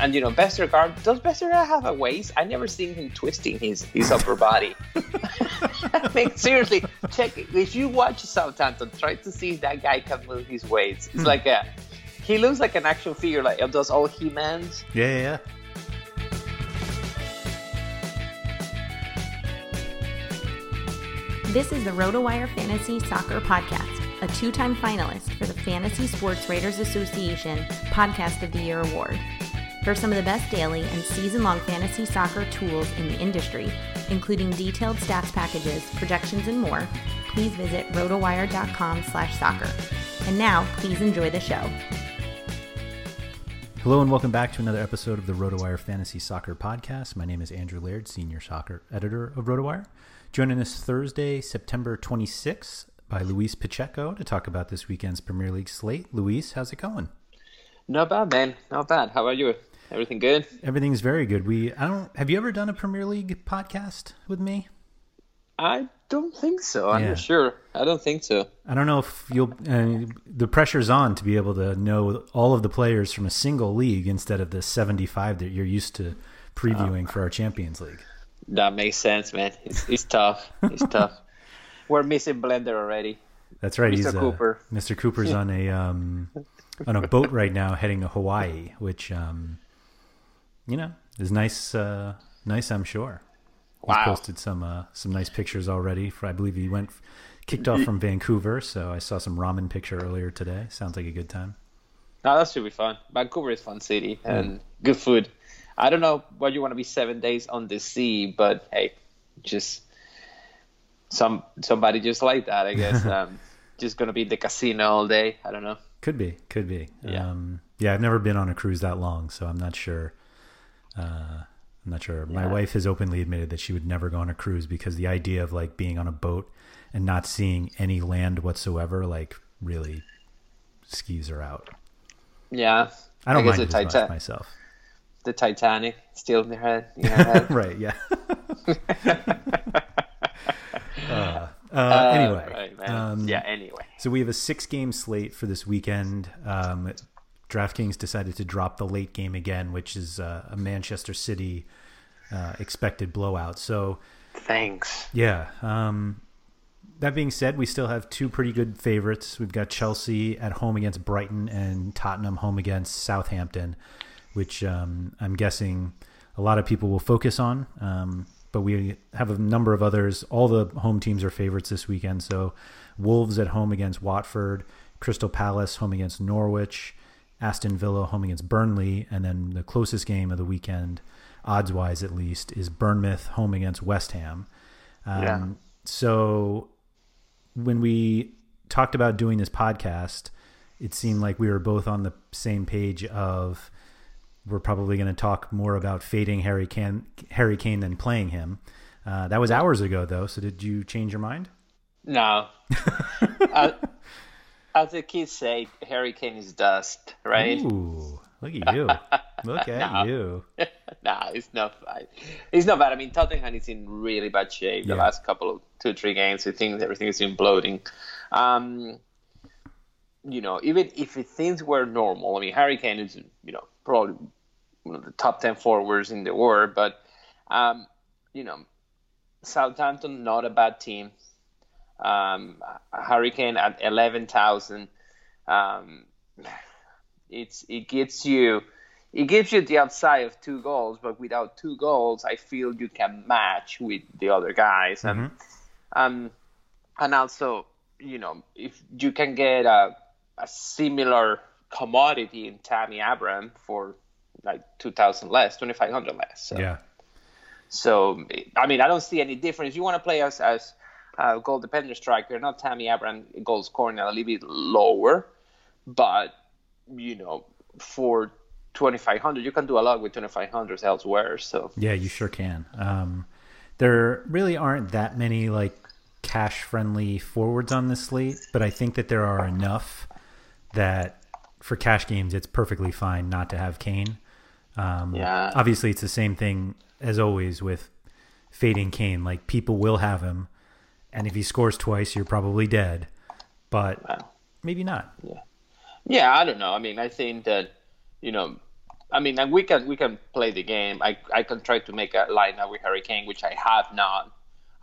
And and you know, Vestergaard does Vestergaard have a waist? I never seen him twisting his his upper body. I mean, seriously, check it. if you watch Southampton, try to see if that guy can move his weights. It's hmm. like a he looks like an action figure, like of those old He-Mans. Yeah, yeah, yeah. This is the RotoWire Fantasy Soccer Podcast, a two time finalist for the Fantasy Sports Writers Association Podcast of the Year Award. For some of the best daily and season long fantasy soccer tools in the industry, including detailed stats packages, projections, and more, please visit rotowire.com slash soccer. And now, please enjoy the show. Hello and welcome back to another episode of the RotoWire Fantasy Soccer Podcast. My name is Andrew Laird, Senior Soccer Editor of RotoWire. Joining us Thursday, September 26th by Luis Pacheco to talk about this weekend's Premier League slate. Luis, how's it going? Not bad, man. Not bad. How about you? Everything good? Everything's very good. We I don't have you ever done a Premier League podcast with me? I don't think so. I'm Yeah. not sure. I don't think so. I don't know if you'll. Uh, the pressure's on to be able to know all of the players from a single league instead of the 75 that you're used to previewing for our Champions League. That makes sense, man. It's, it's tough. It's tough. We're missing Blender already. That's right. Mr. He's uh, Cooper. Mr. Cooper's on a um, on a boat right now heading to Hawaii, which um, you know is nice. Uh, nice, I'm sure. He's Wow. posted some uh, some nice pictures already. For I believe he went kicked off from Vancouver, so I saw some ramen picture earlier today. Sounds like a good time. No, that should be fun. Vancouver is fun city and good food. I don't know what you want to be seven days on the sea, but hey, just some somebody just like that, I guess. um, just gonna be in the casino all day. I don't know. Could be, could be. Yeah. Um, yeah, I've never been on a cruise that long, so I'm not sure. Uh, I'm not sure. My wife has openly admitted that she would never go on a cruise because the idea of like being on a boat and not seeing any land whatsoever, like really skews her out. Yeah, I don't guess mind it the, as much Titan- myself. the Titanic still in their head. In head. right? Yeah. uh, uh, anyway, right, um, yeah. Anyway, So we have a six game slate for this weekend. Um, DraftKings decided to drop the late game again, which is uh, a Manchester City uh, expected blowout. So Thanks. Yeah. Um, that being said, we still have two pretty good favorites. We've got Chelsea at home against Brighton and Tottenham home against Southampton, which um, I'm guessing a lot of people will focus on. Um, but we have a number of others. All the home teams are favorites this weekend. So Wolves at home against Watford, Crystal Palace home against Norwich, Aston Villa home against Burnley, and then the closest game of the weekend, odds wise at least, is Bournemouth home against West Ham. Um, Yeah. So when we talked about doing this podcast, it seemed like we were both on the same page of we're probably going to talk more about fading Harry Kane, Harry Kane than playing him. Uh, that was hours ago, though. So did you change your mind? No. uh, as the kids say, Harry Kane is dust, right? Ooh, look at you! look at No. you! nah, it's not bad. It's not bad. I mean, Tottenham is in really bad shape. The last couple of two, three games, I think everything is imploding. Um, you know, even if things were normal, I mean, Harry Kane is, you know, probably one of the top 10 forwards in the world, but, um, you know, Southampton, not a bad team. Um, Harry Kane at 11,000. Um, it's it gets you it gives you the upside of two goals, but without two goals, I feel you can match with the other guys, and um, and also you know if you can get a a similar commodity in Tammy Abraham for like two thousand less, twenty five hundred less. So. Yeah, So, I mean, I don't see any difference. You want to play as as a goal dependent striker, not Tammy Abraham goal scoring a little bit lower, but you know, for 2500, you can do a lot with 2500 elsewhere. So, yeah, you sure can. Um, there really aren't that many like cash-friendly forwards on this slate, but I think that there are enough that for cash games, it's perfectly fine not to have Kane. Um, Yeah. Obviously, it's the same thing as always with fading Kane. Like people will have him, and if he scores twice, you're probably dead. But Wow. maybe not. yeah, I don't know. I mean, I think that you know, I mean, and we can we can play the game. I I can try to make a lineup with Harry Kane, which I have not,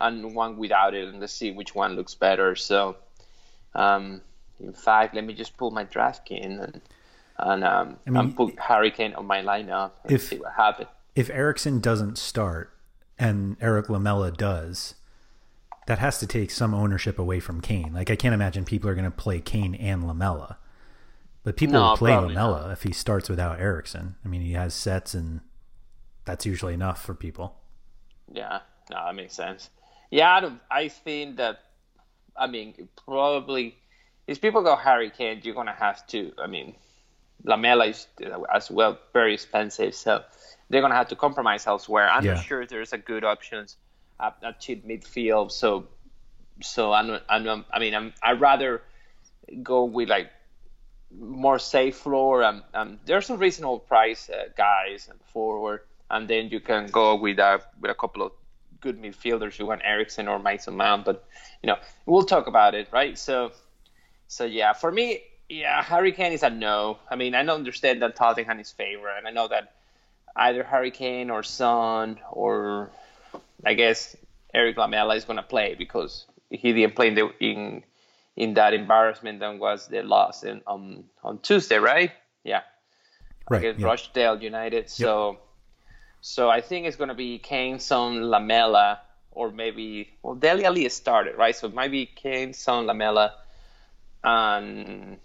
and one without it, and let's see which one looks better. So, um, in fact, let me just pull my draft in and and um I mean, and put Harry Kane on my lineup and if- see what happens. if Eriksen doesn't start and Erik Lamela does, that has to take some ownership away from Kane. Like I can't imagine people are going to play Kane and Lamela, but people No, will play Lamela if he starts without Eriksen. I mean, he has sets, and that's usually enough for people. Yeah, no, that makes sense. Yeah, I don't. I think that. I mean, probably if people go Harry Kane, you're gonna have to. I mean, Lamela is uh, as well very expensive, so they're gonna have to compromise elsewhere. I'm Yeah. not sure there's a good options at, at cheap midfield. So, so I'm. I'm. I mean, I'm. I'd rather go with like more safe floor. Um, um, there's some reasonable price uh, guys and forward, and then you can go with a with a couple of good midfielders. You want Eriksen or Mason Mount, but you know we'll talk about it, right? So, so yeah, for me, yeah, Harry Kane is a no. I mean, I don't understand that Tottenham is favorite, and I know that either Harry Kane or Son or I guess Erik Lamela is going to play because he didn't play in the, in in that embarrassment that was the loss in, on on Tuesday, right? Yeah, Right. against yeah. Rochdale United. So, so I think it's going to be Kane, Son, Lamela, or maybe well, Dele Alli started, right? So maybe Kane, Son, Lamela, and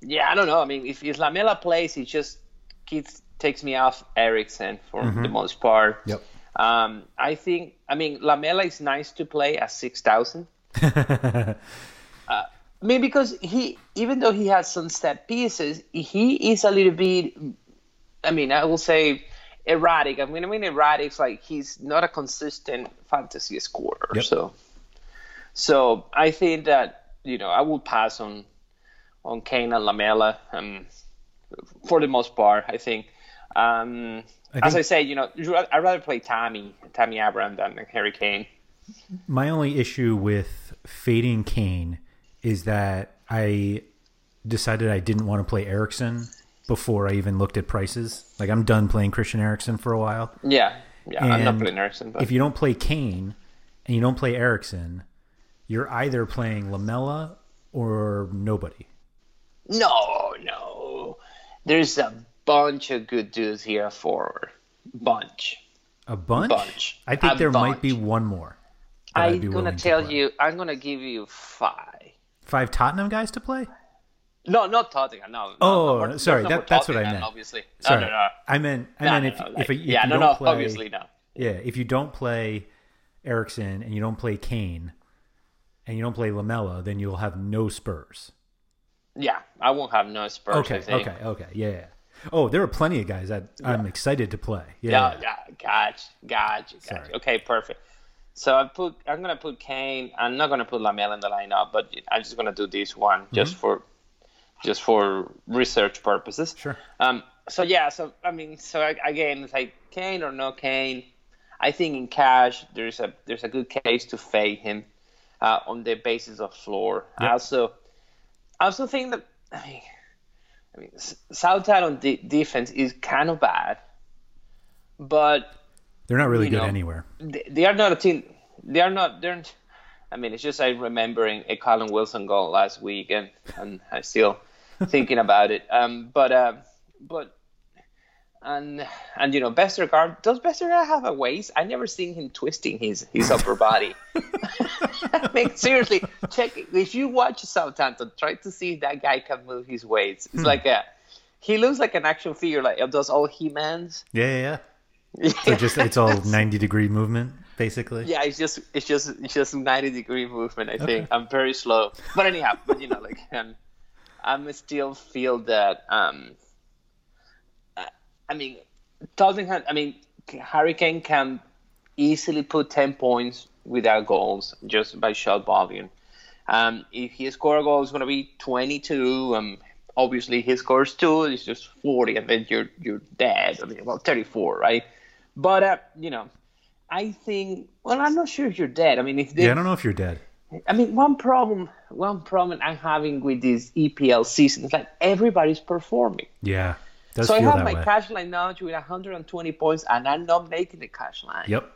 yeah, I don't know. I mean, if, if Lamela plays, he just keeps takes me off Eriksen for mm-hmm. the most part. Yep. Um, I think, I mean, Lamela is nice to play at 6,000. I mean, because he, even though he has some set pieces, he is a little bit, I mean, I will say erratic. I mean, I mean, erratic, like he's not a consistent fantasy scorer. Yep. So, so I think that, you know, I will pass on, on Kane and Lamela, um, for the most part, I think. Um, I as I say, you know, I'd rather play Tammy, Tammy Abraham than Harry Kane. My only issue with fading Kane is that I decided I didn't want to play Eriksen before I even looked at prices. Like I'm done playing Christian Eriksen for a while. Yeah, yeah, I'm not playing Eriksen, but If you don't play Kane and you don't play Eriksen, you're either playing Lamela or nobody. No, no. There's a bunch of good dudes here forward. Bunch. A bunch? Bunch. I think A there might be one more. I'm gonna tell you. I'm gonna give you five. Five Tottenham guys to play? No, not Tottenham. No. no, Oh, no, we're- sorry, no, that- that's what I meant. Obviously. Sorry. No, no, no. I meant I No, meant no, if no, if, like- if yeah, you no, don't no, play obviously no. Yeah, if you don't play Eriksen and you don't play Kane and you don't play Lamela, then you'll have no Spurs. Yeah, I won't have no Spurs. Okay, okay, okay, yeah. Yeah. Oh, there are plenty of guys that I'm excited to play. Yeah, Yeah, yeah, gotcha, gotcha, gotcha. Sorry. Okay, perfect. So I put, I'm gonna put Kane. I'm not gonna put Lamela in the lineup, but I'm just gonna do this one just for, just for research purposes. Sure. Um. So yeah. So I mean, so I- again, it's like Kane or no Kane. I think in cash there's a there's a good case to fade him, uh, on the basis of floor. I Yep. also, I also think that I mean, I mean, S- Southampton de- defense is kind of bad, but they're not really good know, anywhere. they, they are not a team. They are not. They're. I mean, it's just I'm remembering a Callum Wilson goal last week, and and I'm still thinking about it. Um, but um, but and and you know, Vestergaard does Vestergaard have a waist? I never seen him twisting his his upper body. I mean, seriously, check if you watch Southampton, try to see if that guy can move his weights. It's like a. He looks like an action figure, like of those old He-Mans. Yeah, yeah, yeah. So just it's all 90 degree movement basically. Yeah, it's just it's just it's just ninety degree movement. I Okay. think I'm very slow, but anyhow, but you know, like um, I'm still feel that um, I, mean, Tottenham. I mean, Harry Kane can easily put ten points without goals just by shot volume. Um, if he score a goal, it's going to be 22. Um, obviously, he scores two, it's just 40, and then you're you're dead. I mean, well, 34, right? But uh, you know, I think. Well, I'm not sure if you're dead. I mean, if they, Yeah, I don't know if you're dead. I mean, one problem, one problem I'm having with this EPL season is like everybody's performing. Yeah. Does so I have my way. cash line now with 120 points, and I'm not making the cash line. Yep.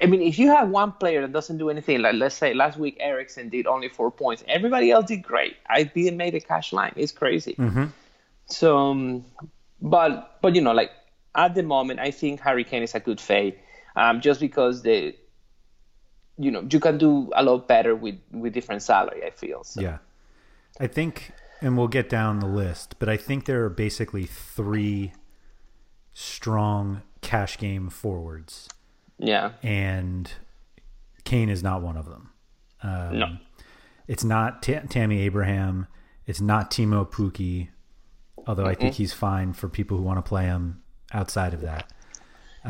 I mean, if you have one player that doesn't do anything, like let's say last week Eriksen did only four points, everybody else did great. I didn't make the cash line. It's crazy. Mhm. So, um, but but you know, like at the moment, I think Harry Kane is a good fade, um, just because the, you know, you can do a lot better with with different salary. I feel. So. Yeah. I think, and we'll get down the list, but I think there are basically three strong cash game forwards, Yeah. and Kane is not one of them. Um, No. It's not Ta Tammy Abraham. It's not Teemu Pukki, although I think he's fine for people who want to play him outside of that.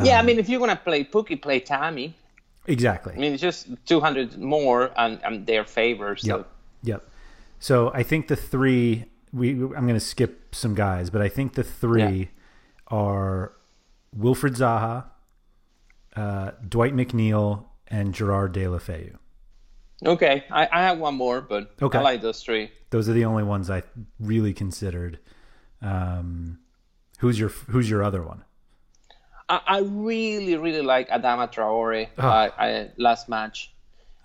yeah, I Um, mean, if you're gonna play Pukki, play Tammy. Exactly. I mean, it's just 200 more and, and their favor. So. Yep. Yep. So I think the three we I'm going to skip some guys, but I think the three are Wilfried Zaha, uh, Dwight McNeil, and Gerard Deulofeu. Okay, I, I have one more, but Okay. I like those three. Those are the only ones I really considered. Um, who's your Who's your other one? I, I really, really like Adama Traore Oh. uh, I, last match.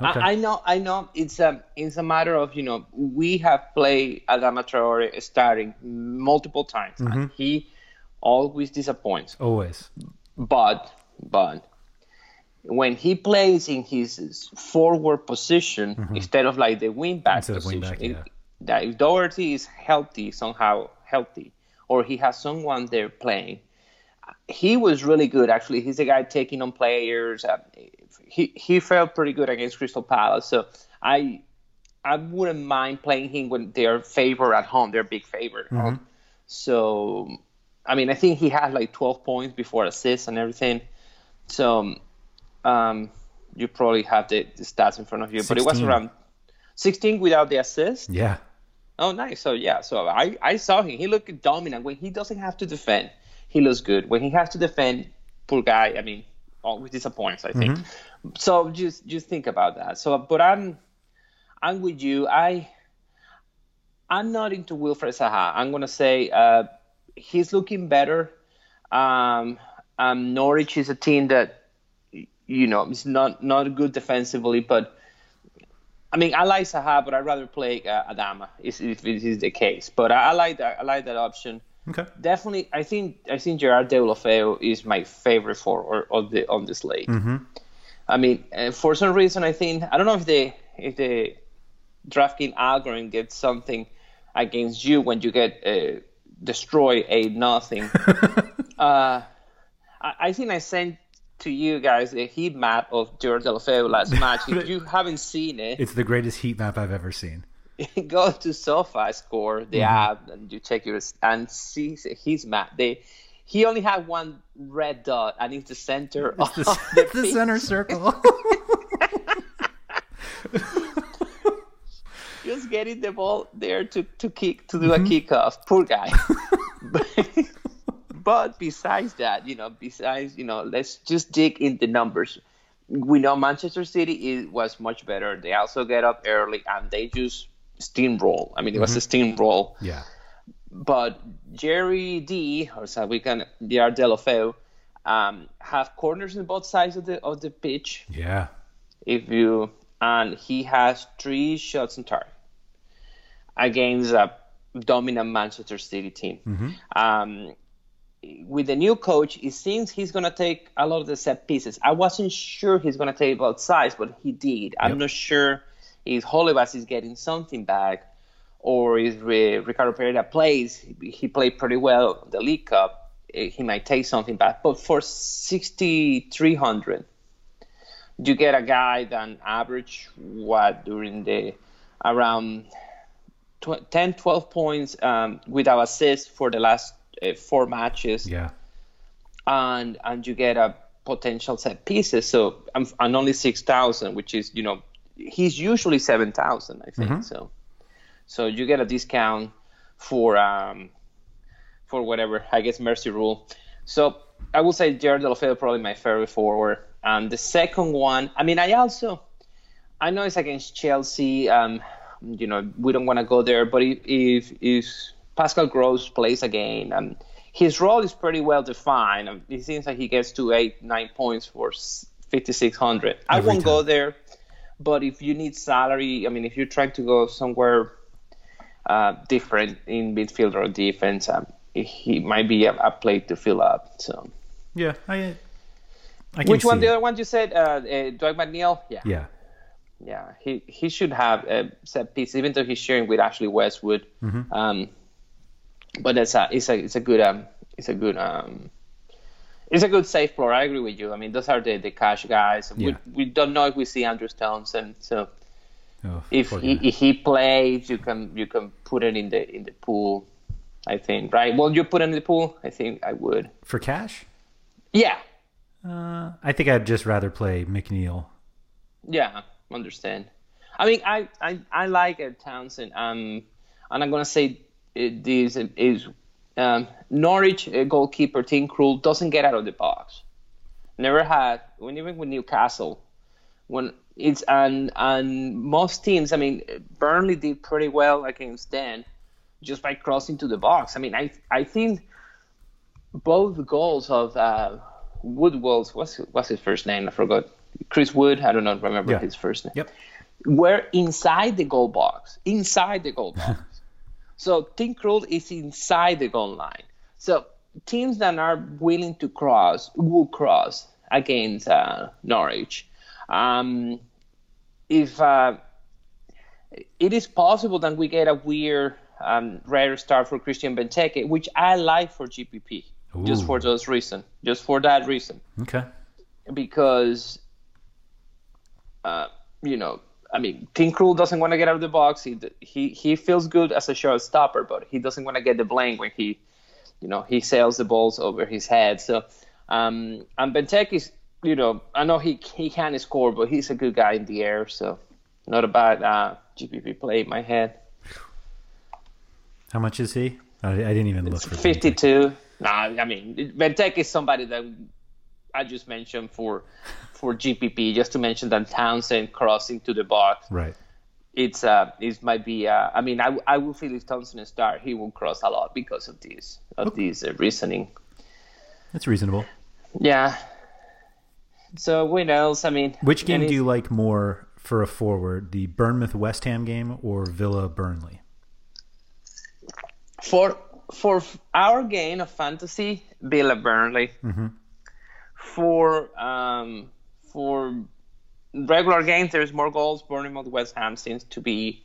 Okay. I, I know, I know. It's a, it's a matter of you know we have played Adama Traore starting multiple times, Mm-hmm. and he always disappoints. Always. But, but when he plays in his forward position instead of like the wing back Mm-hmm. Instead of wing position, back, if- that if Doherty is healthy somehow healthy, or he has someone there playing, he was really good actually. He's a guy taking on players. Uh, he he felt pretty good against Crystal Palace. So I I wouldn't mind playing him when they're favor at home. They're big favor. at home. So I mean I think he had like 12 points before assists and everything. So um, you probably have the, the stats in front of you, but it was around 16 without the assist. Yeah. Oh, nice. So yeah, so I, I saw him. He looked dominant when he doesn't have to defend. He looks good when he has to defend. Poor guy. I mean, always disappoints. I think. So just just think about that. So, but I'm I'm with you. I I'm not into Wilfried Zaha. I'm gonna say uh, he's looking better. Um, um, Norwich is a team that you know, is not not good defensively, but I mean, I like Zaha, but I'd rather play uh, Adama if, if this is the case. But I, I like that. I like that option. Okay. Definitely, I think I think Gerard Deulofeu is my favorite forward on the on the slate. Mm-hmm. I mean, uh, for some reason, I think I don't know if the if the DraftKings algorithm gets something against you when you get uh, destroy a nothing. uh, I, I think I sent to you guys a heat map of Gerard Deulofeu last match. If you haven't seen it, It's the greatest heat map I've ever seen. go to SofaScore, the mm-hmm. app, and you check your and see his map. They he only had one red dot, and it's the center It's the, of the, it's the center circle. Just getting the ball there to, to kick to do a mm-hmm. kickoff. Poor guy. but, but besides that, you know, besides you know, let's just dig in the numbers. We know Manchester City is, was much better. They also get up early and they just steamroll. I mean, it was a steamroll. yeah. but Jerry D or so we can Gerard Deulofeu um, have corners on both sides of the of the pitch. Yeah. If you and he has three shots on target against a dominant Manchester City team. Um, with the new coach, it seems he's gonna take a lot of the set pieces. I wasn't sure he's gonna take both sides, but he did. I'm not sure if Holebas is getting something back or if Re- Ricardo Pereira plays. He- played pretty well in the League Cup. eh, He might take something back. But for 6,300, you get a guy that average what during the around tw- 10, 12 points um, without assist for the last uh, four matches Yeah. and and you get a potential set pieces. So I'm, I'm only six thousand, which is you know he's usually seven thousand, I think. So so you get a discount for um for whatever I guess mercy rule. So I would say Jared Deulofeu probably my favorite forward. And the second one, I mean, I also I know it's against Chelsea. Um, you know, we don't want to go there, but if if, if Pascal Gross plays again, um, his role is pretty well defined. Um, it seems like he gets to eight, nine points for fifty six hundred. I Every won't go there, but if you need salary, I mean, if you're trying to go somewhere uh, different in midfield or defense, um, he might be a, a play to fill up. So, Yeah. I. I can which one? see The it. other one you said, uh, uh, Dwight McNeil? Yeah. Yeah. Yeah, he he should have a set piece, even though he's sharing with Ashley Westwood. Mm-hmm. Um, but it's a it's a it's a good um it's a good um it's a good safe floor. I agree with you. I mean, those are the, the cash guys. Yeah. We, we don't know if we see Andros Townsend, so Oh, if he if he plays, you can you can put it in the in the pool. I think right. Well, you put it in the pool. I think I would. For cash? Yeah, Uh, I think I'd just rather play McNeil. Yeah, understand. I mean, I I, I like Townsend. Um, and I'm gonna say this is um, Norwich uh, goalkeeper Tim Krul doesn't get out of the box. Never had. When even with Newcastle, when it's and and most teams. I mean, Burnley did pretty well against them just by crossing to the box. I mean, I I think both goals of uh, Woodwell's what's what's his first name? I forgot. Chris Wood. I don't know. Remember Yeah. his first name. Yep. We're inside the goal box. Inside the goal box. so Krul is inside the goal line. So teams that are willing to cross will cross against uh, Norwich. Um, if uh, it is possible that we get a weird um, rare start for Christian Benteke, which I like for GPP, just for those reason, just for that reason, Okay. because uh, you know, I mean, Tim Krul doesn't want to get out of the box. He he he feels good as a shot stopper, but he doesn't want to get the blame when he, you know, he sails the balls over his head. So, um, and Benteke is, you know, I know he he can score, but he's a good guy in the air, so not a bad uh, GPP play in my head. How much is he? I, I didn't even look Benteke. 52. Nah, I mean, Benteke is somebody that I just mentioned for for GPP, just to mention that Townsend crossing to the box. Right. It's uh, it might be. Uh, I mean, I I will feel if Townsend start, he will cross a lot because of this of this uh, reasoning. That's reasonable. Yeah. So what else? I mean, Which game do you like more for a forward, the Bournemouth West Ham game or Villa Burnley? for for our game of fantasy? Villa Burnley. For um for regular games, there's more goals. Bournemouth West Ham seems to be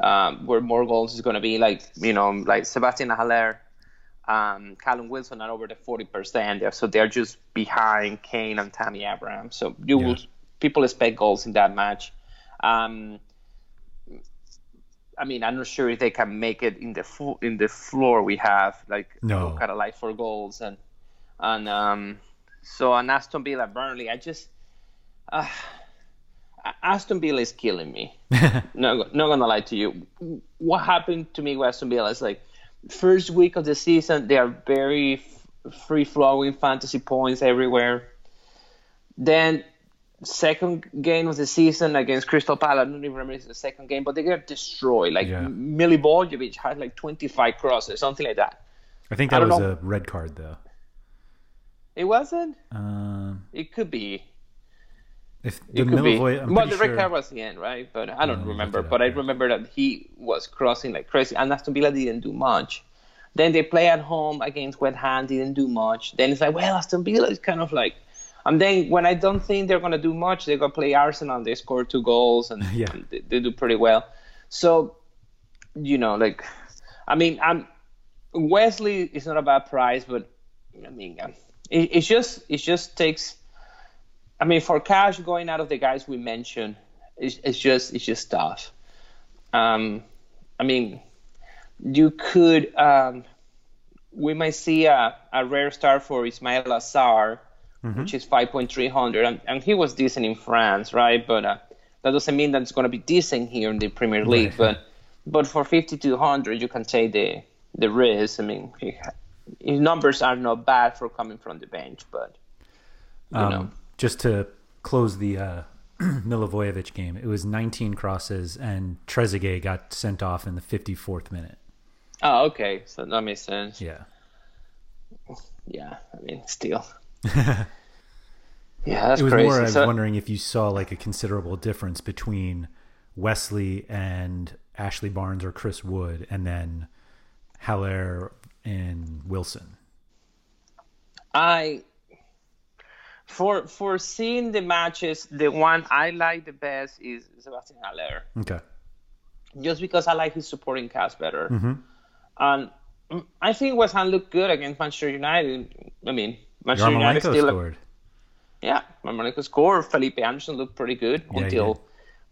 um, where more goals is going to be. Like you know, like Sebastian Haller, um, Callum Wilson are over the forty percent there, so they're just behind Kane and Tammy Abraham. So you will people expect goals in that match. Um, I mean, I'm not sure if they can make it in the flo- in the floor we have, like No. kind of like for goals and and um, so on Aston Villa Burnley. I just uh, Aston Villa is killing me. no, not gonna lie to you. What happened to me with Aston Villa is like first week of the season they are very f- free flowing fantasy points everywhere. Then second game of the season against Crystal Palace. I don't even remember if it's the second game, but they get destroyed. Like Yeah. Milivojevic had like 25 crosses, something like that. I think that don't was know. a red card though. It wasn't. Um, It could be. if the It could be. I'm Well, the red sure- card was the end, right? But I don't remember. But I remember that he was crossing like crazy, and Aston Villa didn't do much. Then they play at home against West Ham, didn't do much. Then it's like, well, Aston Villa is kind of like. And then when I don't think they're gonna do much, they're gonna play Arsenal. and They score two goals and, Yeah. and they, they do pretty well. So, you know, like, I mean, I'm Wesley is not a bad price, but I mean, um, it, it's just it just takes. I mean, for cash going out of the guys we mentioned, it's, it's just it's just tough. Um, I mean, you could um, we might see a, a rare start for Ismaila Sarr, which is 5.300, and, and he was decent in France, right? But uh, that doesn't mean that it's going to be decent here in the Premier League. But but for 5,200, you can take the the risk. I mean, he, his numbers are not bad for coming from the bench, but you know. Um, just to close the uh, Milivojevic game, it was 19 crosses, and Trezeguet got sent off in the 54th minute. Oh, okay. So that makes sense. Yeah. Yeah, I mean, still. yeah, that's it was crazy. more. I was So- wondering if you saw like a considerable difference between Wesley and Ashley Barnes or Chris Wood, and then Haller and Wilson. I for for seeing the matches, the one I like the best is Sebastian Haller, Okay. just because I like his supporting cast better. And mm, I think West Ham looked good against Manchester United. I mean, Manchester United still, scored. yeah, Yarmolenko scored. Felipe Anderson looked pretty good he until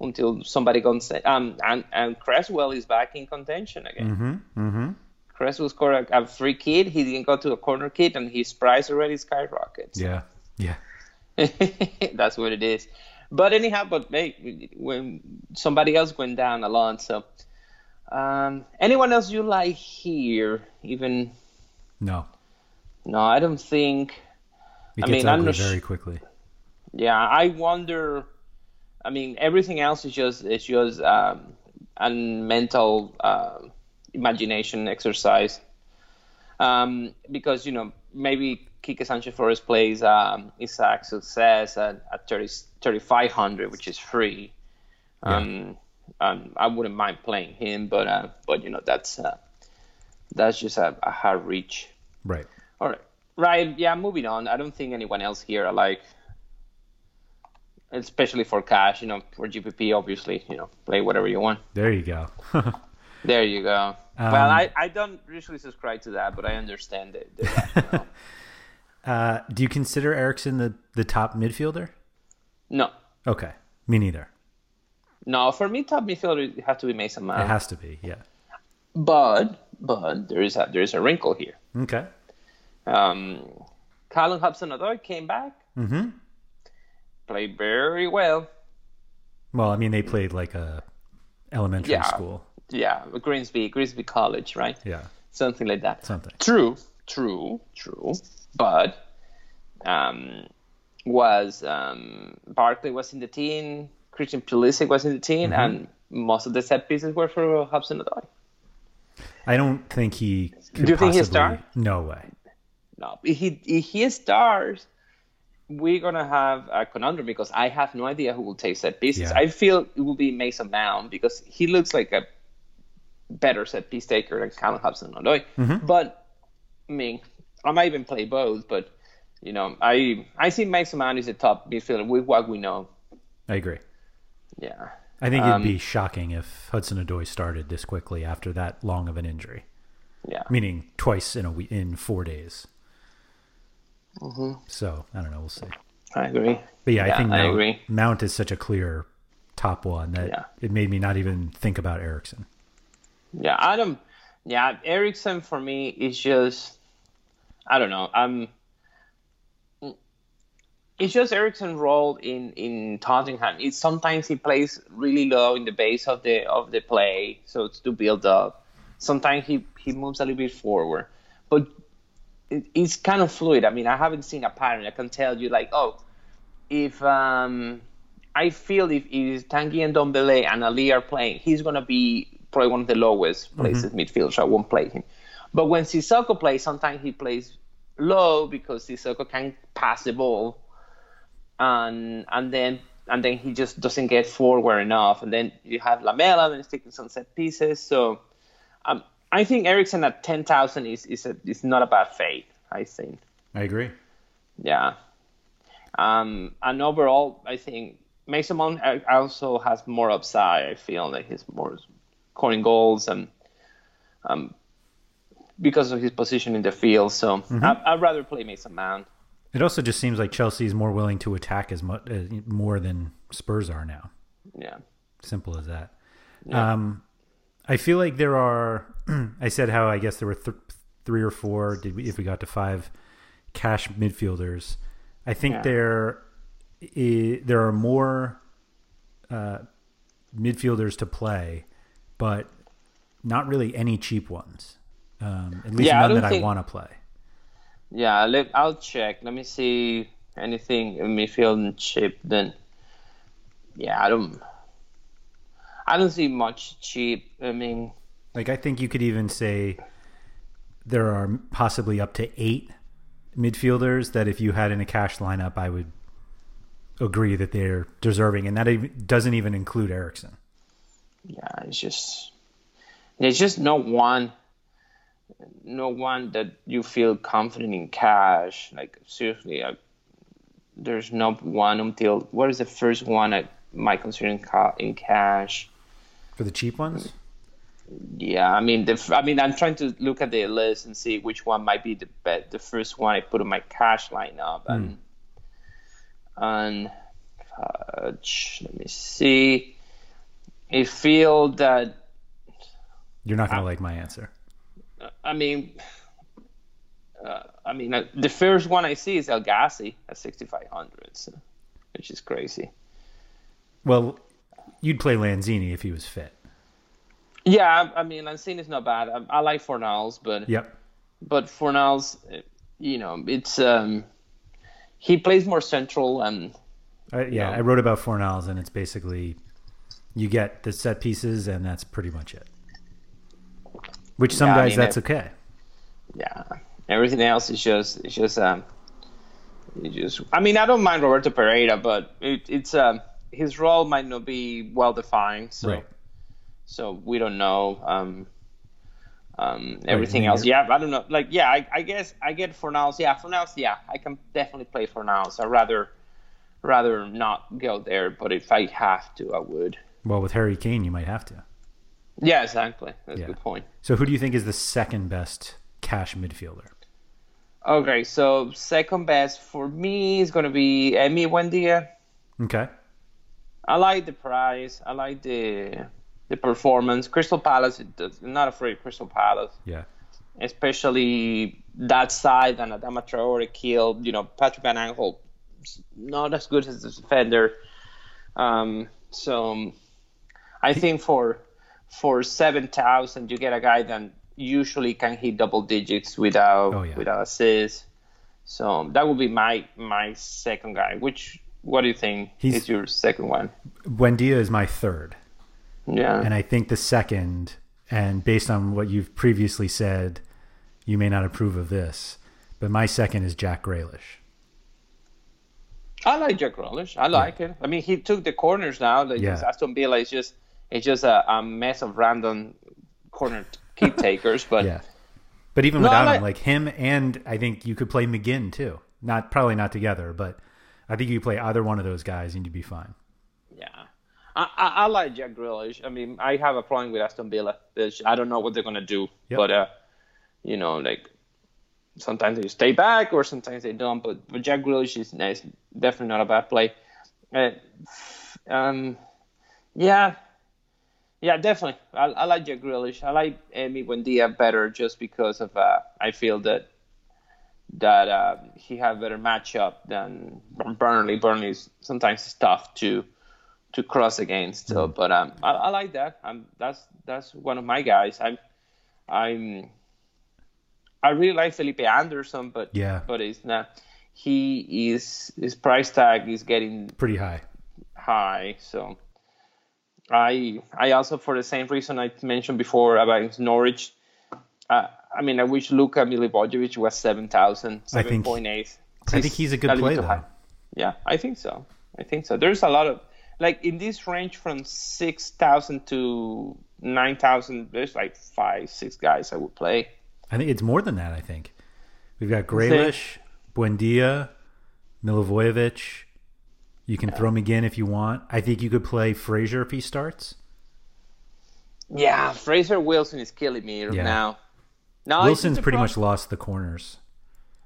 until somebody got um and and Cresswell is back in contention again. Mm-hmm. Mm-hmm. Cresswell scored a, a free kick. He didn't go to a corner kick, and his price already skyrockets. Yeah. Yeah. That's what it is. But anyhow, but hey, when somebody else went down a lot, so um, anyone else you like here? Even No. no, I don't think. It I gets mean, I'm ugly not sh- very quickly. Yeah, I wonder. I mean, everything else is just it's just um, a mental um imagination exercise. Um, because you know maybe Quique Sanchez Flores plays um, Isaac Success at, at 30, 3500 which is free. Um, um, I wouldn't mind playing him, but uh, but you know that's uh, that's just a, a hard reach. Right. All right. Right. Yeah. Moving on. I don't think anyone else here I like, especially for cash. You know, for GPP, obviously, you know, play whatever you want. There you go. There you go. Um, well, I, I don't usually subscribe to that, but I understand it. uh, do you consider Erickson the, the top midfielder? no, Okay. Me neither. no. For me, top midfielder it have to be Mason It has to be. Yeah. but but there is a there is a wrinkle here. Okay. Um, Callum Hudson-Odoi came back, Mm-hmm. played very well. Well, I mean, they played like a elementary Yeah. school. Yeah, Grimsby Grimsby College, right? Yeah. something like that. Something. True, true, true. But um, was um, Barkley was in the team, Christian Pulisic was in the team, Mm-hmm. and most of the set pieces were for Hudson Odoi. I don't think he. Could Do you think he's possibly- star? No way. No, if he he he stars. we're gonna have a conundrum because I have no idea who will take set pieces. Yeah. I feel it will be Mason Mount because he looks like a better set piece taker than Callum Hudson Odoi. Mm-hmm. But I mean, I might even play both. But you know, I I see Mason Mount is a top midfielder with what we know. I agree. Yeah. I think it'd Um, be shocking if Hudson Odoi started this quickly after that long of an injury, Yeah. meaning twice in a week in four days. Mm-hmm. So I don't know. We'll see. I agree. But yeah, I think I Mount. Mount is such a clear top one that Yeah. it made me not even think about Eriksen. Yeah, I don't. Yeah, Eriksen for me is just. I don't know. I'm. It's just Eriksen role in in Tottenham. It's sometimes he plays really low in the base of the of the play, so it's to build up. Sometimes he he moves a little bit forward, but it, it's kind of fluid. I mean, I haven't seen a pattern. I can tell you like, oh, if um, I feel if, if Tanguy Ndombele and Alli are playing, he's gonna be probably one of the lowest places midfield, so I won't play him. But when Sissoko plays, sometimes he plays low because Sissoko can pass the ball, and and then and then he just doesn't get forward enough, and then you have Lamela and he's taking some set pieces. So um, I think Eriksen at ten thousand is is a, is not a bad fate. I think. I agree. Yeah. Um, and overall, I think Mason Mount uh, also has more upside. I feel like he's more scoring goals and um, because of his position in the field. So I, I'd rather play Mason Mount. It also just seems like Chelsea is more willing to attack as much uh, more than Spurs are now. Yeah. Simple as that. Um, I feel like there are. I said how I guess there were th- three or four. Did we, if we got to five cash midfielders? I think Yeah. there i- there are more uh, midfielders to play, but not really any cheap ones. Um, at least Yeah, none don't that I want to play. Yeah, let, I'll check. Let me see anything in midfield and cheap. Then, yeah, I don't. I don't see much cheap. I mean, Like I think you could even say there are possibly up to eight midfielders that if you had in a cash lineup, I would agree that they're deserving, and that doesn't even include Eriksen. Yeah, it's just there's just no one, no one that you feel confident in cash. Like seriously, I, there's no one until what is the first one I might consider in, ca- in cash. For the cheap ones, Yeah, I mean, the, I mean, I'm trying to look at the list and see which one might be the be- the first one I put in my cash lineup, and and uh, let me see. I feel that you're not going to like my answer. I mean, uh, I mean, uh, the first one I see is El Ghazi at 6,500, so, which is crazy. Well, you'd play Lanzini if he was fit. Yeah, I, I mean, Lanzini is not bad. I, I like Fornals, but Yep. but Fornals, uh, you know, it's um, he plays more central and I, yeah, No. I wrote about Fornals, and it's basically you get the set pieces, and that's pretty much it. Which some Yeah, I guys mean, that's it- okay. yeah, everything else is just it's just um, it just. I mean, I don't mind Roberto Pereyra, but it, it's um, his role might not be well defined, so Right. so we don't know. Um, um, everything mean, else, yeah, I don't know. Like, yeah, I, I guess I get Fornals. Yeah, Fornals. Yeah, I can definitely play Fornals. I'd rather rather not go there, but if I have to, I would. Well, with Harry Kane, you might have to. Yeah, exactly. That's Yeah. a good point. So, who do you think is the second best cash midfielder? Okay, so second best for me is gonna be Emi Buendia. Okay. I like the price. I like the the performance. Crystal Palace. Not afraid of Crystal Palace, Yeah. especially that side and Adama Traore killed. You know, Patrick Van Aanholt, not as good as the defender. Um, so I think for for seven thousand, you get a guy that usually can hit double digits without Oh, yeah. without assists. So that would be my my second guy. Which what do you think He's- is your second one? Buendia is my third. Yeah. And I think the second, and based on what you've previously said, you may not approve of this, but my second is Jack Grealish. I like Jack Grealish. I like it. I mean, he took the corners now. Like Yeah. Aston Villa is just it's just a, a mess of random corner keep takers. But Yeah. But even No, without like- him, like him and I think you could play McGinn too. Not probably not together, but I think you play either one of those guys and you'd be fine. yeah, I, I, I like Jack Grealish. I mean, I have a problem with Aston Villa. I don't know what they're gonna do, Yep. but uh, you know, like sometimes they stay back or sometimes they don't. But but Jack Grealish is nice. Definitely not a bad play. Uh, um, yeah. Yeah, definitely. I, I like Jack Grealish. I like Emi Buendia better just because of uh, I feel that that uh, he had better matchup than Burnley. Burnley is sometimes tough to to cross against. So, but um, I, I like that. I'm that's that's one of my guys. I'm I'm I really like Felipe Anderson, but Yeah. but it's not. He is his price tag is getting Pretty high. high. So I I also for the same reason I mentioned before about Norwich. Uh, I mean, I wish Luka Milivojevic was 7,000, I think- 7.8. I think he's a good player. high. Yeah, I think so. I think so. There's a lot of like in this range from 6,000 to 9,000. There's like five, six guys I would play. I think it's more than that, I think. We've got Grealish, Buendia, Milivojevic. You can throw McGinn if you want. I think you could play Fraser if he starts. Yeah, Fraser Wilson is killing me Yeah. now. No, Wilson's pretty much lost the corners.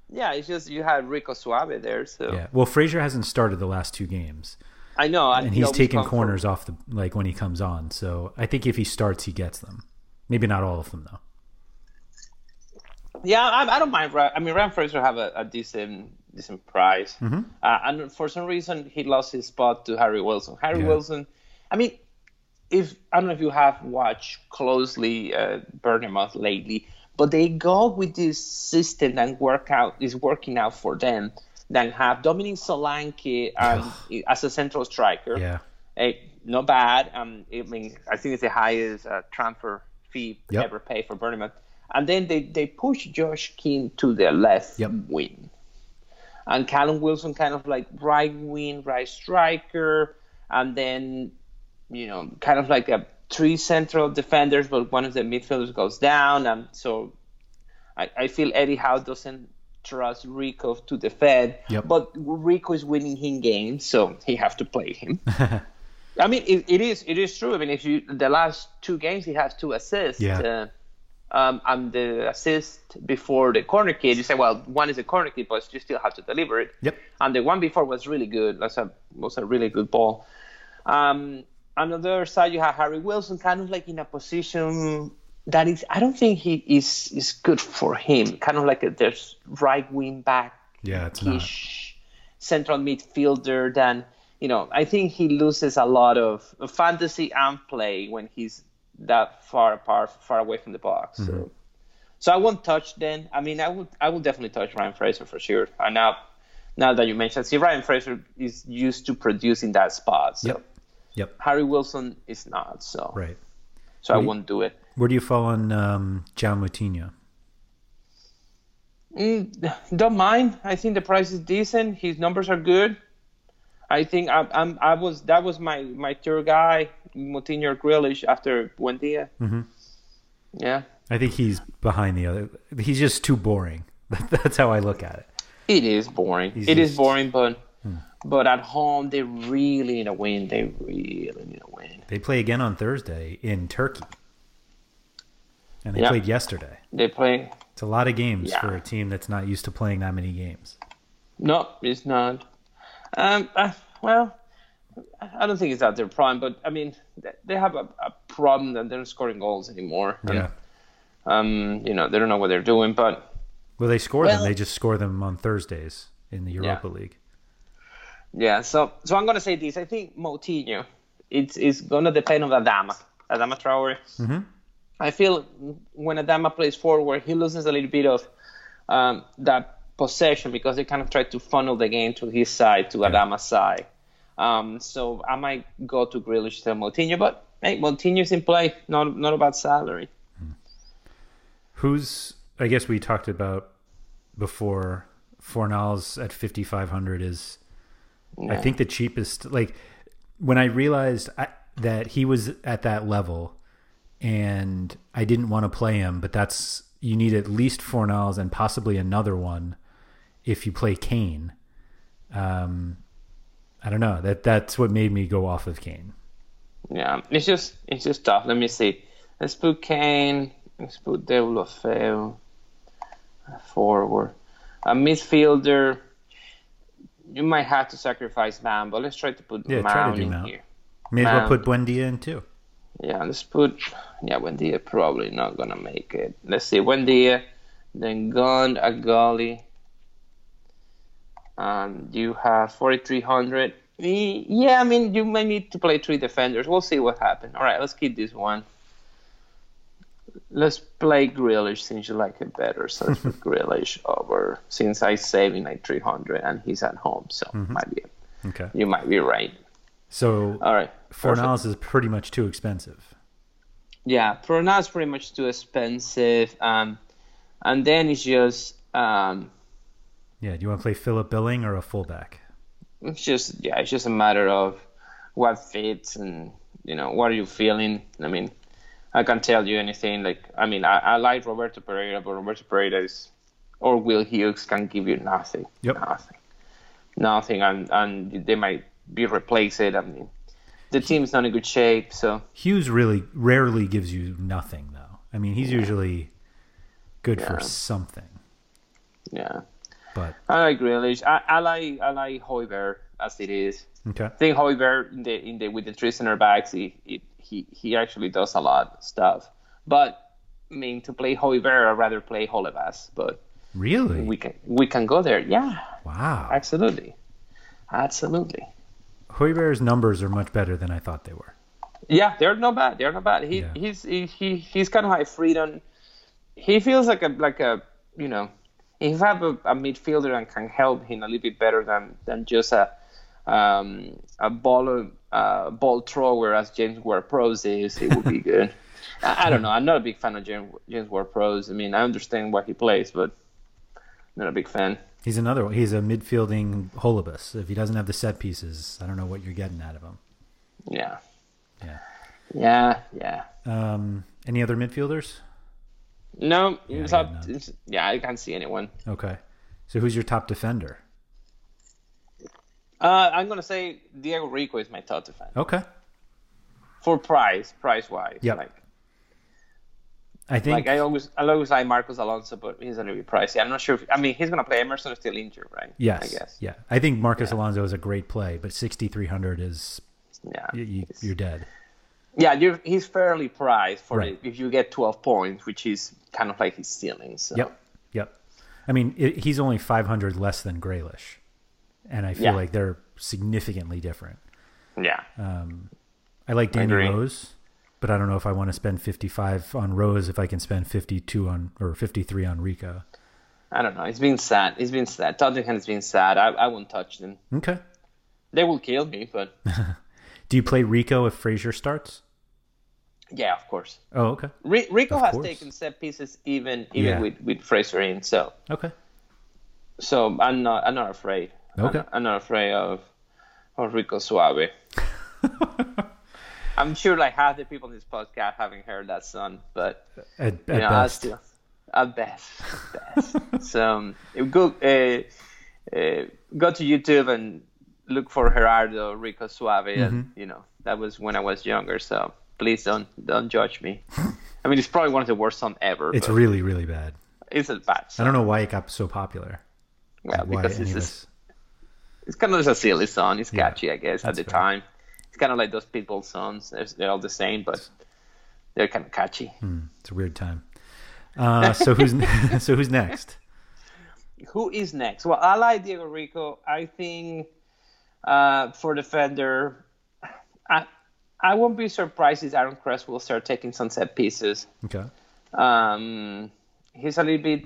Yeah, it's just you had Rico Suave there, so Yeah. Well, Fraser hasn't started the last two games, I know, and he's taking corners off the like when he comes on. So I think if he starts, he gets them. Maybe not all of them though. Yeah, I, I don't mind. I mean, Ryan Fraser have a, a decent decent price, Mm-hmm. uh, and for some reason he lost his spot to Harry Wilson. Harry Yeah. Wilson, I mean, if I don't know if you have watched closely uh, Bournemouth lately, but they go with this system and work out is working out for them. Then have Dominic Solanke um, as a central striker. Yeah. Hey, not bad. Um, I mean, I think it's the highest uh, transfer fee Yep. ever paid for Bournemouth. And then they, they push Josh King to the left Yep. wing. And Callum Wilson kind of like right wing, right striker. And then, you know, kind of like a three central defenders, but one of the midfielders goes down. And so I, I feel Eddie Howe doesn't trust Rico to defend. Yep. But Rico is winning him games, so he have to play him. I mean, it, it is it is true. I mean, if you the last two games he has two assists. Yeah. Uh, um, and the assist before the corner kick, you say, well, one is a corner kick, but you still have to deliver it. Yep. And the one before was really good. That's a was a really good ball. Um, on the other side, you have Harry Wilson, kind of like in a position that is. I don't think he is is good for him. Kind of like a there's right wing back Yeah, it's not. central midfielder Then you know i think he loses a lot of fantasy and play when he's that far apart far away from the box Mm-hmm. so so i won't touch then i mean i would i would definitely touch ryan fraser for sure and now now that you mentioned see ryan fraser is used to producing that spot so Yep. Yep. harry wilson is not so Right. so i won't do it Where do you fall on um, John Moutinho? Mm, don't mind. I think the price is decent. His numbers are good. I think I'm, I'm I was that was my my tour guy, Moutinho or Grealish after Buendia. Mm-hmm. Yeah, I think he's behind the other. He's just too boring. That's how I look at it. it is boring. He's It is just- boring, but but at home they really need a win. They really need a win. They play again on Thursday in Turkey, and they Yeah. played yesterday. They play. It's a lot of games Yeah. for a team that's not used to playing that many games. No, it's not. Um, uh, well, I don't think it's at their prime, but I mean, they- they have a, a problem that they're not scoring goals anymore. And, Yeah. Um, you know, they don't know what they're doing, but Well, they score Well- them. They just score them on Thursdays in the Europa League. yeah. So, so I'm gonna say this. I think Moutinho, it's it's gonna depend on Adama, Adama Traore. Mm-hmm. I feel when Adama plays forward, he loses a little bit of um, that possession because they kind of try to funnel the game to his side, to Adama's side. Um, so I might go to Grealish to Moutinho, but hey, Moutinho's in play, not not about salary. Who's? I guess we talked about before. Fornals at fifty five hundred is I think the cheapest, like when I realized I, that he was at that level, and I didn't want to play him, but that's you need at least Fornals and possibly another one if you play Kane. Um, I don't know. That that's what made me go off of Kane. Yeah, it's just it's just tough. Let me see. Let's put Kane. Let's put Deulofeu forward. A midfielder. You might have to sacrifice Mount, but let's try to put Yeah, Mount in Mount. here. May as well put Buendia in too. Yeah, let's put. Yeah, Buendia probably not gonna make it. Let's see, Buendia, then Gunn, Agali. Um, you have 4,300. E- Yeah, I mean, you may need to play three defenders. We'll see what happens. All right, let's keep this one. Let's play Grealish since you like it better. So let's put Grealish over since I saving like 300 and he's at home. So might be Okay. you might be right. So All right. Fornals is pretty much too expensive. Yeah, for now it's pretty much too expensive. Um, and then it's just um, Yeah. Do you want to play Philip Billing or a fullback? it's just yeah, it's just a matter of what fits and you know what are you feeling. I mean, I can't tell you anything. Like I mean, I, I like Roberto Pereyra, but Roberto Pereyra is or Will Hughes can give you nothing. Yep. Nothing. Nothing, and and they might be replaced. I mean, the team's not in good shape, so. Hughes really rarely gives you nothing though. I mean, he's usually good Yeah. for something, Yeah, but I like Grealish. I, I like I like Højbjerg as it is. okay. I think Højbjerg in the in the with the three center backs, he he he, actually does a lot of stuff. But I mean, to play Højbjerg, I'd rather play Holebas. But Really? we can we can go there. Yeah, wow. absolutely, absolutely. Højbjerg's numbers are much better than I thought they were. Yeah, they're not bad. They're not bad. He Yeah. he's he, he he's kind of high freedom. He feels like a like a you know, if you have a, a midfielder and can help him a little bit better than than just a um, a ball uh, ball thrower as James Ward-Prowse is, it would be good. I, I don't know. I'm not a big fan of James, James Ward-Prowse. I mean, I understand why he plays, but not a big fan. He's another. He's a midfielding Holebas. If he doesn't have the set pieces, I don't know what you're getting out of him. Yeah, Yeah. yeah, yeah. Um, any other midfielders? No, Yeah, it's I up, got none. it's, yeah, I can't see anyone. Okay. So who's your top defender? Uh, I'm gonna say Diego Rico is my top defender Okay. for price, price wise. yeah. Like, I think like I always, I always like Marcos Alonso, but he's gonna be pricey. I'm not sure. If, I mean, he's gonna play. Emerson is still injured, right? yes. I guess. Yeah. I think Marcos Alonso is a great play, but 6300 is Yeah. you, you, you're dead. Yeah, you're, he's fairly priced for Right. it if you get 12 points, which is kind of like his ceiling. So. Yep. Yep. I mean, it, he's only 500 less than Grealish. And I feel Yeah. like they're significantly different. Yeah. Um, I like Danny agree. Rose, but I don't know if I want to spend 55 on Rose if I can spend 52 on or 53 on Rico. I don't know. It's been sad. It's been sad. Tottenham has been sad. I, I won't touch them. Okay. They will kill me, but Do you play Rico if Fraser starts? yeah, of course. Oh, okay. Ri- Rico Of has course. taken set pieces even even Yeah. with with Fraser in. So Okay. so I'm not I'm not afraid. Okay. I'm, I'm not afraid of of Rico Suave. I'm sure like half the people in this podcast haven't heard that song, but At, you at know, I best. still at best, at best. so um, go uh, uh, go to YouTube and look for Gerardo Rico Suave, and Mm-hmm. you know that was when I was younger. So please don't don't judge me. I mean, it's probably one of the worst songs ever. It's really, really bad. it's a bad Song. I don't know why it got so popular. Well, because it's just, it's kind of just a silly song. It's Yeah, catchy, I guess, at the fair. time. It's kind of like those Pitbull songs. They're, they're all the same, but they're kind of catchy. It's a weird time. Uh, so who's so who's next? Who is next? Well, I like Diego Rico. I think uh, for defender, I I won't be surprised if Aaron Crest will start taking some set pieces. Okay. Um, he's a little bit.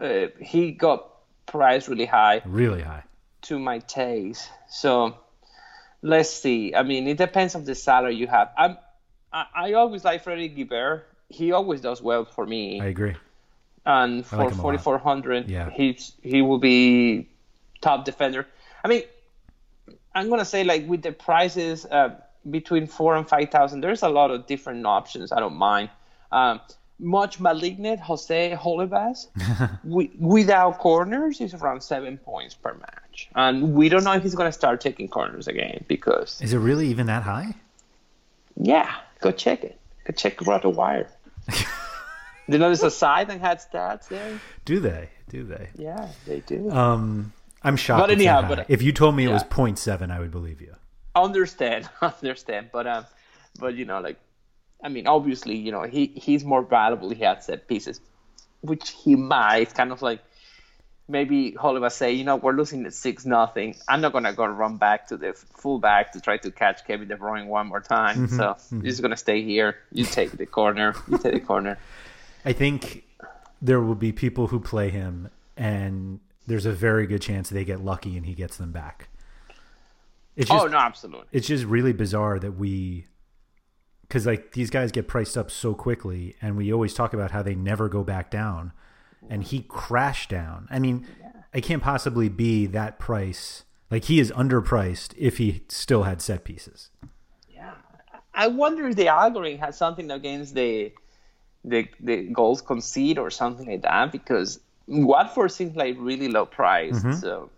Uh, he got priced really high Really high. to my taste. So let's see. I mean, it depends on the salary you have. I'm. I, I always like Freddy Guilbert. He always does well for me. I agree. and for like him a lot. 4400 Yeah. he's he will be top defender i mean I'm gonna say like with the prices uh, between four and five thousand, there's a lot of different options. I don't mind. Um, much malignant Jose Holebas wi- without corners is around seven points per match, and we don't know if he's gonna start taking corners again because Is it really even that high? yeah, go check it. Go check RotoWire. Do you know there's a site that had stats there. Do they? Do they? Yeah, they do. Um, I'm shocked. But anyhow, but- if you told me it was 0.7, I would believe you. understand understand but um but you know like i mean obviously you know he he's more valuable. He had set pieces which he might kind of like maybe Hollywood say you know we're losing at six nothing. I'm not gonna go run back to the fullback to try to catch kevin de bruyne one more time. Mm-hmm, so mm-hmm. you're just gonna stay here. You take the corner. You take the corner. I think there will be people who play him, and there's a very good chance they get lucky and he gets them back. It's oh, just, oh no absolutely it's just really bizarre that we, because like these guys get priced up so quickly, and we always talk about how they never go back down, and he crashed down. I mean, it can't possibly be that price. Like he is underpriced if he still had set pieces. Yeah, I wonder if the algorithm has something against the the the goals concede or something like that because Watford seems like really low priced, so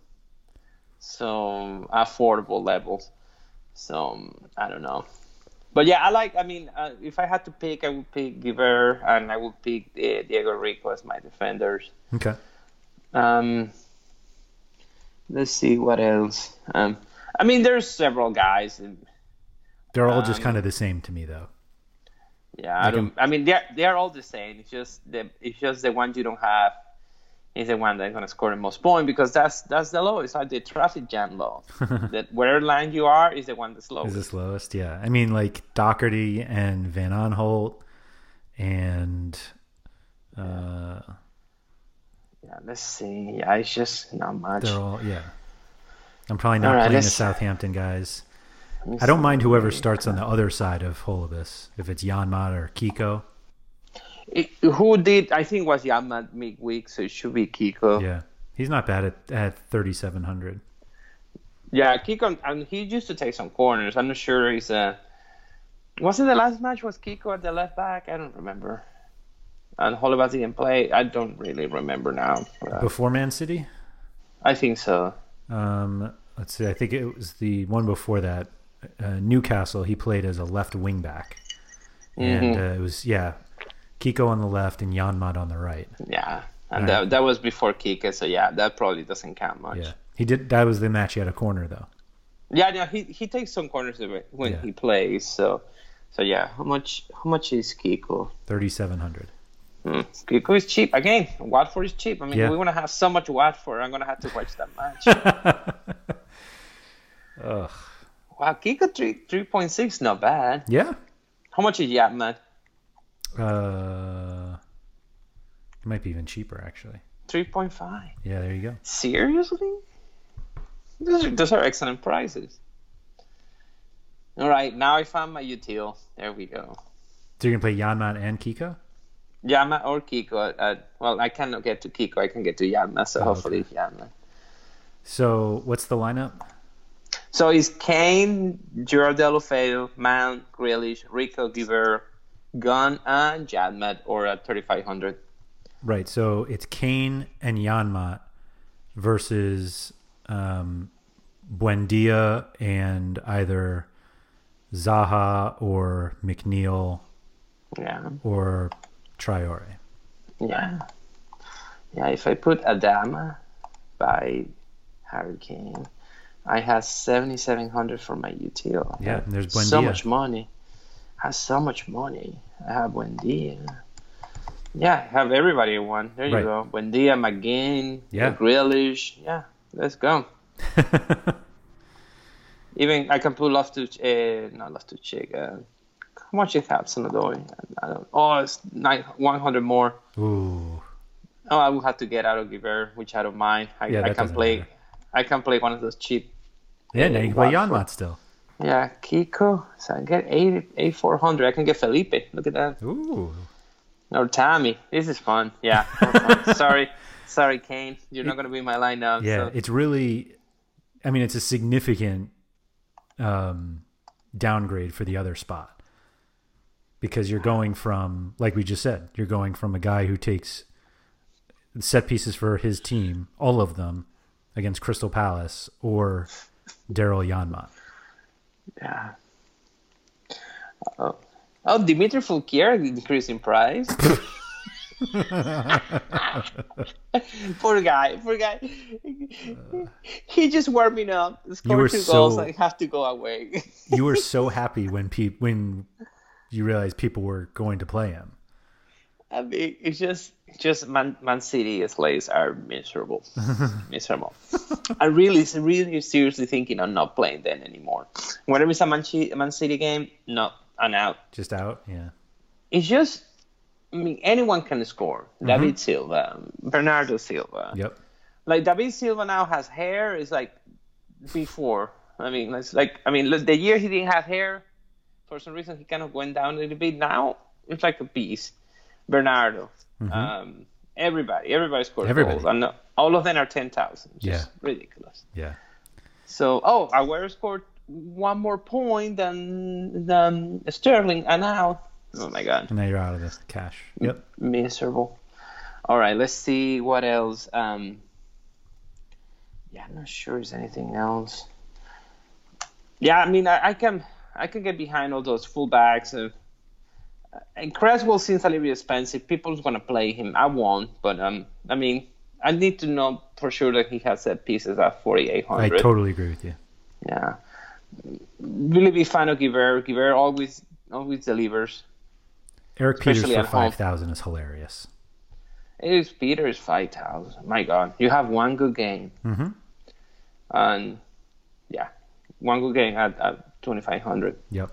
so affordable levels. So I don't know, but yeah, I like. I mean, uh, if I had to pick, I would pick Giver and I would pick uh, Diego Rico as my defenders. Okay. Um, let's see what else. Um, I mean, there's several guys. and They're all just Um, kind of the same to me, though. Yeah, I don't. I mean, they're they're all the same. It's just the it's just the one you don't have is the one that's gonna score the most points because that's that's the lowest. Like the traffic jam law. that where line you are is the one that's Is the slowest? Yeah. I mean, like Doherty and Van Aanholt and uh, Yeah, let's see. Yeah, it's just not much. they're all yeah. I'm probably not right, playing the let's- Southampton guys. I don't mind whoever starts on the other side of Holebas, if it's Janmaat or Kiko. It- who did? I think was Yamat midweek, so it should be Kiko. Yeah, he's not bad at at 3,700. Yeah, Kiko, and he used to take some corners. I'm not sure he's a. Was it the last match? Was Kiko at the left back? I don't remember. And Holebas didn't play. I don't really remember now. Uh, Before Man City, I think so. um, let's see. I think it was the one before that. Uh, Newcastle. He played as a left wing back, and Mm-hmm. uh, it was yeah, Kiko on the left and Janmaat on the right. Yeah, and Right. that, that was before Kika, so yeah, that probably doesn't count much. Yeah, he did. That was the match. He had a corner though. Yeah, yeah, he he takes some corners when Yeah. he plays. So, so yeah, how much how much is Kiko? 3,700. Hmm. Kiko is cheap again. Watford is cheap. I mean, Yeah. we want to have so much Watford. I'm gonna have to watch that match. Ugh. wow, Kiko three three point six, not bad. Yeah. How much is Yapman? Uh, it might be even cheaper actually. Three point five. Yeah, there you go. Seriously? Those are, those are excellent prices. All right, now I found my util. There we go. So you're gonna play Janmaat and Kiko? Yama or Kiko. Uh, well, I cannot get to Kiko. I can get to Yama, so hopefully Yama. So what's the lineup? So it's Kane, Gerard Deulofeu, Mount, Grealish, Rico, Giver, Gunn, and Janmaat, or at 3,500. Right. So it's Kane and Janmaat versus um, Buendia and either Zaha or McNeil Yeah, or Traore. yeah. Yeah, if I put Adama by Harry Kane, I have 7,700 for my util. Yeah, and there's So much money. I have so much money. I have Buendia. Yeah, I have everybody in one. There you Right. go. Buendia, McGinn, Yeah. Grealish. Yeah, let's go. Even I can pull off to uh, not off to check. Uh, how much it have Sonadori? I don't. Oh, it's nine one hundred more. Ooh. Oh, I will have to get out of Giver, which I don't mind. I, Yeah, I can play. matter. I can play one of those cheap. Yeah, now you can play. Janmaat still. Yeah, Kiko. So I get eight eight four hundred. I can get Felipe. Look at that. Ooh. Or Tammy. This is fun. Yeah. fun. sorry, sorry, Kane. You're not gonna be in my lineup. Yeah, so- it's really. I mean, it's a significant um, downgrade for the other spot because you're going from, like we just said, you're going from a guy who takes set pieces for his team, all of them, against Crystal Palace or Daryl Janmaat. Yeah. Oh, oh Dimitri Foulquier increased in price. poor guy, poor guy. He just warming up, scored two so- goals, I have to go away. you were so happy when pe- when you realized people were going to play him. I mean, it's just just Man, Man City slays are miserable, miserable. I'm really, really seriously thinking of not playing them anymore. Whenever it's a Man, Man City game, no, I'm out. Just out, yeah. It's just, I mean, anyone can score. David mm-hmm. Silva, Bernardo Silva. Yep. Like David Silva now has hair. Is like before. I mean, it's like I mean, the year he didn't have hair, for some reason he kind of went down a little bit. Now it's like a beast. Bernardo, um, everybody, everybody scored Everybody. goals, and all of them are ten thousand. Yeah. ridiculous. Yeah. So, oh, Aguero scored one more point than than Sterling, and now, oh my God, And now you're out of the cash. Yep. miserable. All right, let's see what else. Um, yeah, I'm not sure there's anything else. Yeah, I mean, I, I can I can get behind all those fullbacks. Uh, and Cresswell seems a little bit expensive. People's gonna play him. I won't, but um, I mean, I need to know for sure that he has set pieces at 4,800. I totally agree with you. Yeah. Really be fan of Giver. Giver always always delivers. Erik Pieters for five thousand is hilarious. It is Pieters five thousand. My God, you have one good game, Mhm. and yeah, one good game at, at twenty five hundred. Yep.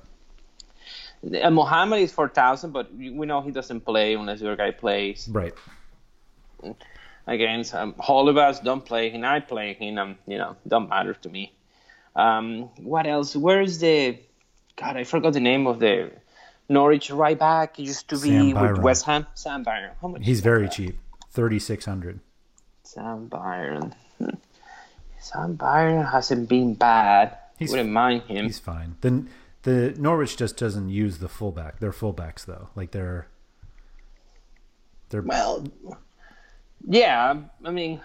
And Mohammed is four thousand, but we know he doesn't play unless your guy plays Right. against um, Holebas. Don't play him. I play him. Um, you know, don't matter to me. Um, what else? Where's the? God, I forgot the name of the Norwich right back. He used to be with West Ham. Sam Byram. How much? He's very that? cheap. Thirty six hundred. Sam Byram. Hmm. Sam Byram hasn't been bad. He's- Wouldn't mind him. He's fine. Then the Norwich just doesn't use the fullback. They're fullbacks though. Like they're they're Well, yeah. I mean,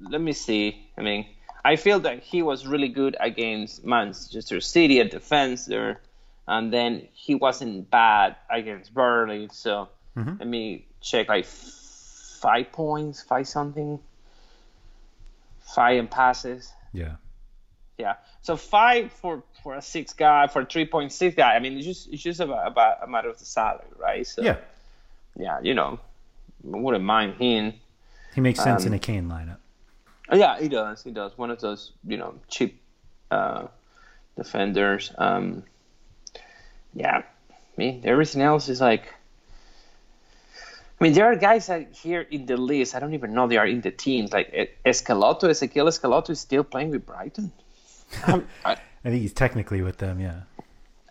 let me see. I mean, I feel that he was really good against Manchester City at defense there, and then he wasn't bad against Burnley. So mm-hmm. let me check. Like five points, five something, five in passes. yeah. Yeah. So five for for a six guy for a three point six guy. I mean, it's just it's just about, about a matter of the salary, right? So Yeah. yeah, you know, wouldn't mind him. He makes sense Um, in a Kane lineup. Yeah, he does. He does. One of those, you know, cheap uh, defenders. Um, yeah, I mean, everything else is like. I mean, there are guys that here in the list. I don't even know they are in the teams. Like E- Schelotto, Ezequiel Schelotto is still playing with Brighton. I, I think he's technically with them. Yeah.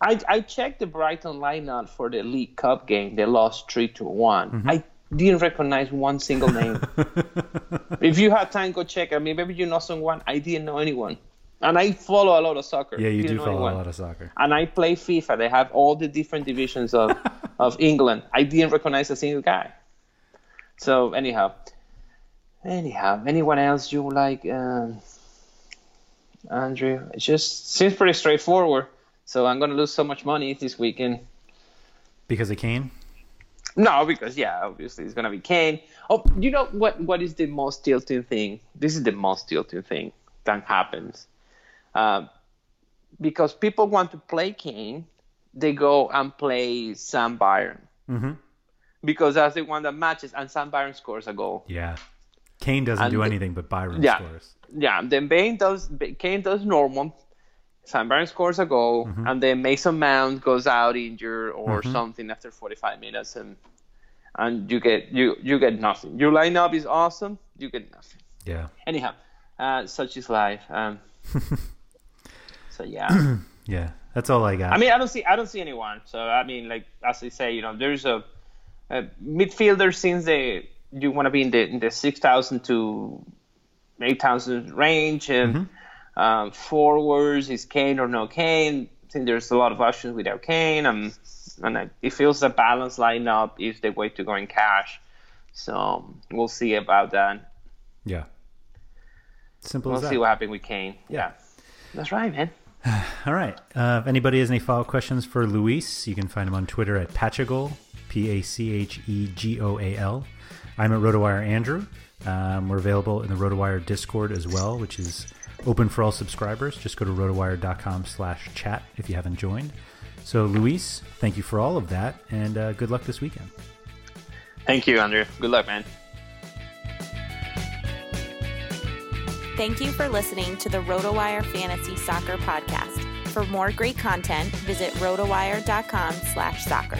I, I checked the Brighton lineup for the League Cup game. They lost three to one. I didn't recognize one single name. if you have time, go check. I mean, maybe you know someone. I didn't know anyone, and I follow a lot of soccer. Yeah, you Didn't do follow anyone. a lot of soccer. And I play FIFA. They have all the different divisions of of England. I didn't recognize a single guy. So anyhow, anyhow, anyone else you like, um, Andrew? It just seems pretty straightforward. So I'm gonna lose so much money this weekend. Because of Kane? No, because yeah, obviously it's gonna be Kane. Oh, you know what? What is the most tilting thing? This is the most tilting thing that happens, um, because people want to play Kane, they go and play Sam Byram Mm-hmm. because that's the one that matches, and Sam Byram scores a goal. Yeah. Kane doesn't And do anything but Byram Yeah. scores. Yeah, yeah. then Bane does Kane does normal. Sam Byram scores a goal, and then Mason Mount goes out injured or something after 45 minutes, and and you get you you get nothing. Your lineup is awesome, you get nothing. Yeah. Anyhow, uh, such is life. Um, so yeah, Yeah. That's all I got. I mean, I don't see I don't see anyone. So I mean, like as I say, you know, there's a, a midfielder since they you want to be in the in the six thousand to eight thousand range, and Um, forwards is Kane or no Kane. I think there's a lot of options without Kane. Um, and it feels a balanced lineup is the way to go in cash. So we'll see about that. Yeah. Simple we'll as that. see what happens with Kane. Yeah. That's right, man. All right. Uh, if anybody has any follow up questions for Luis, you can find him on Twitter at Pachegoal, P A C H E G O A L. I'm at RotoWire Andrew. Um, we're available in the RotoWire Discord as well, which is open for all subscribers. Just go to rotowire.com slash chat if you haven't joined. So, Luis, thank you for all of that, and uh, good luck this weekend. Thank you, Andrew. Good luck, man. Thank you for listening to the RotoWire Fantasy Soccer Podcast. For more great content, visit rotowire.com slash soccer.